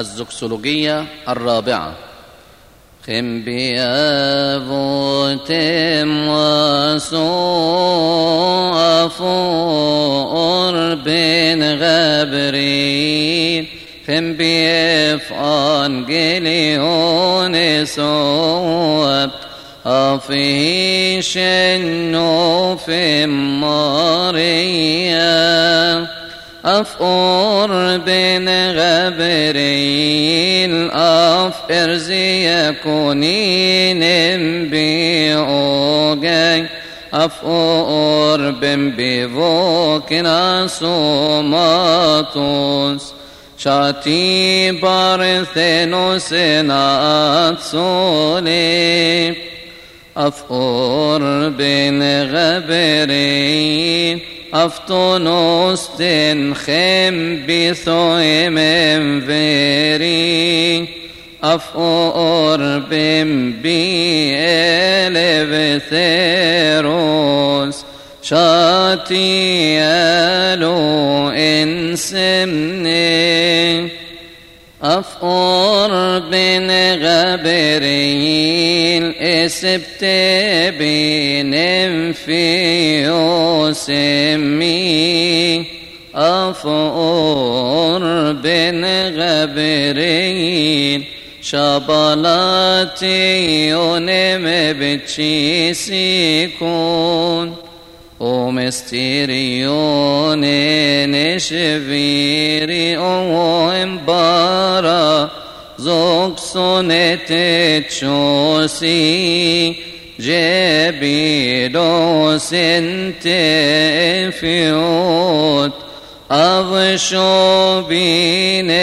الزكسولوجية الرابعة. خم بيافوتم وسوء فور بن غبرين خم بيف أنجليون سوء أفيش النوف ماريا. أفور بن غبريل أف إرزي كونين بيوغي. أفور بن بيفوكنا سوماتوس شاتي بارثينوس نات سولي أفور بن غبريل أفطنوس تنخم بثوم فيري. أفور بم بيل بثيروس. شاتي ألو إنسمني أفور بن غبريل إسبت بن في سمي أفور بن غبريل شبلاتي يونم بتشيسيكون ومستيريون نشفيري ومبارا زوك سونت تشوسي جبيلو سنت فيوت أغشو بينمني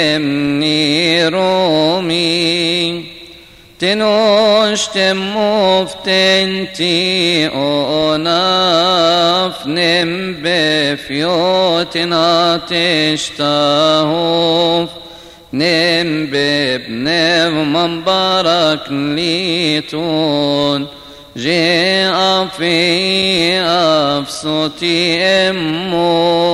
رومي تنوشت مفتنتي أوناف نم بفيوتنا تشتاهوف نم بابن مبارك ليتون جاء في أفسوتي أمون.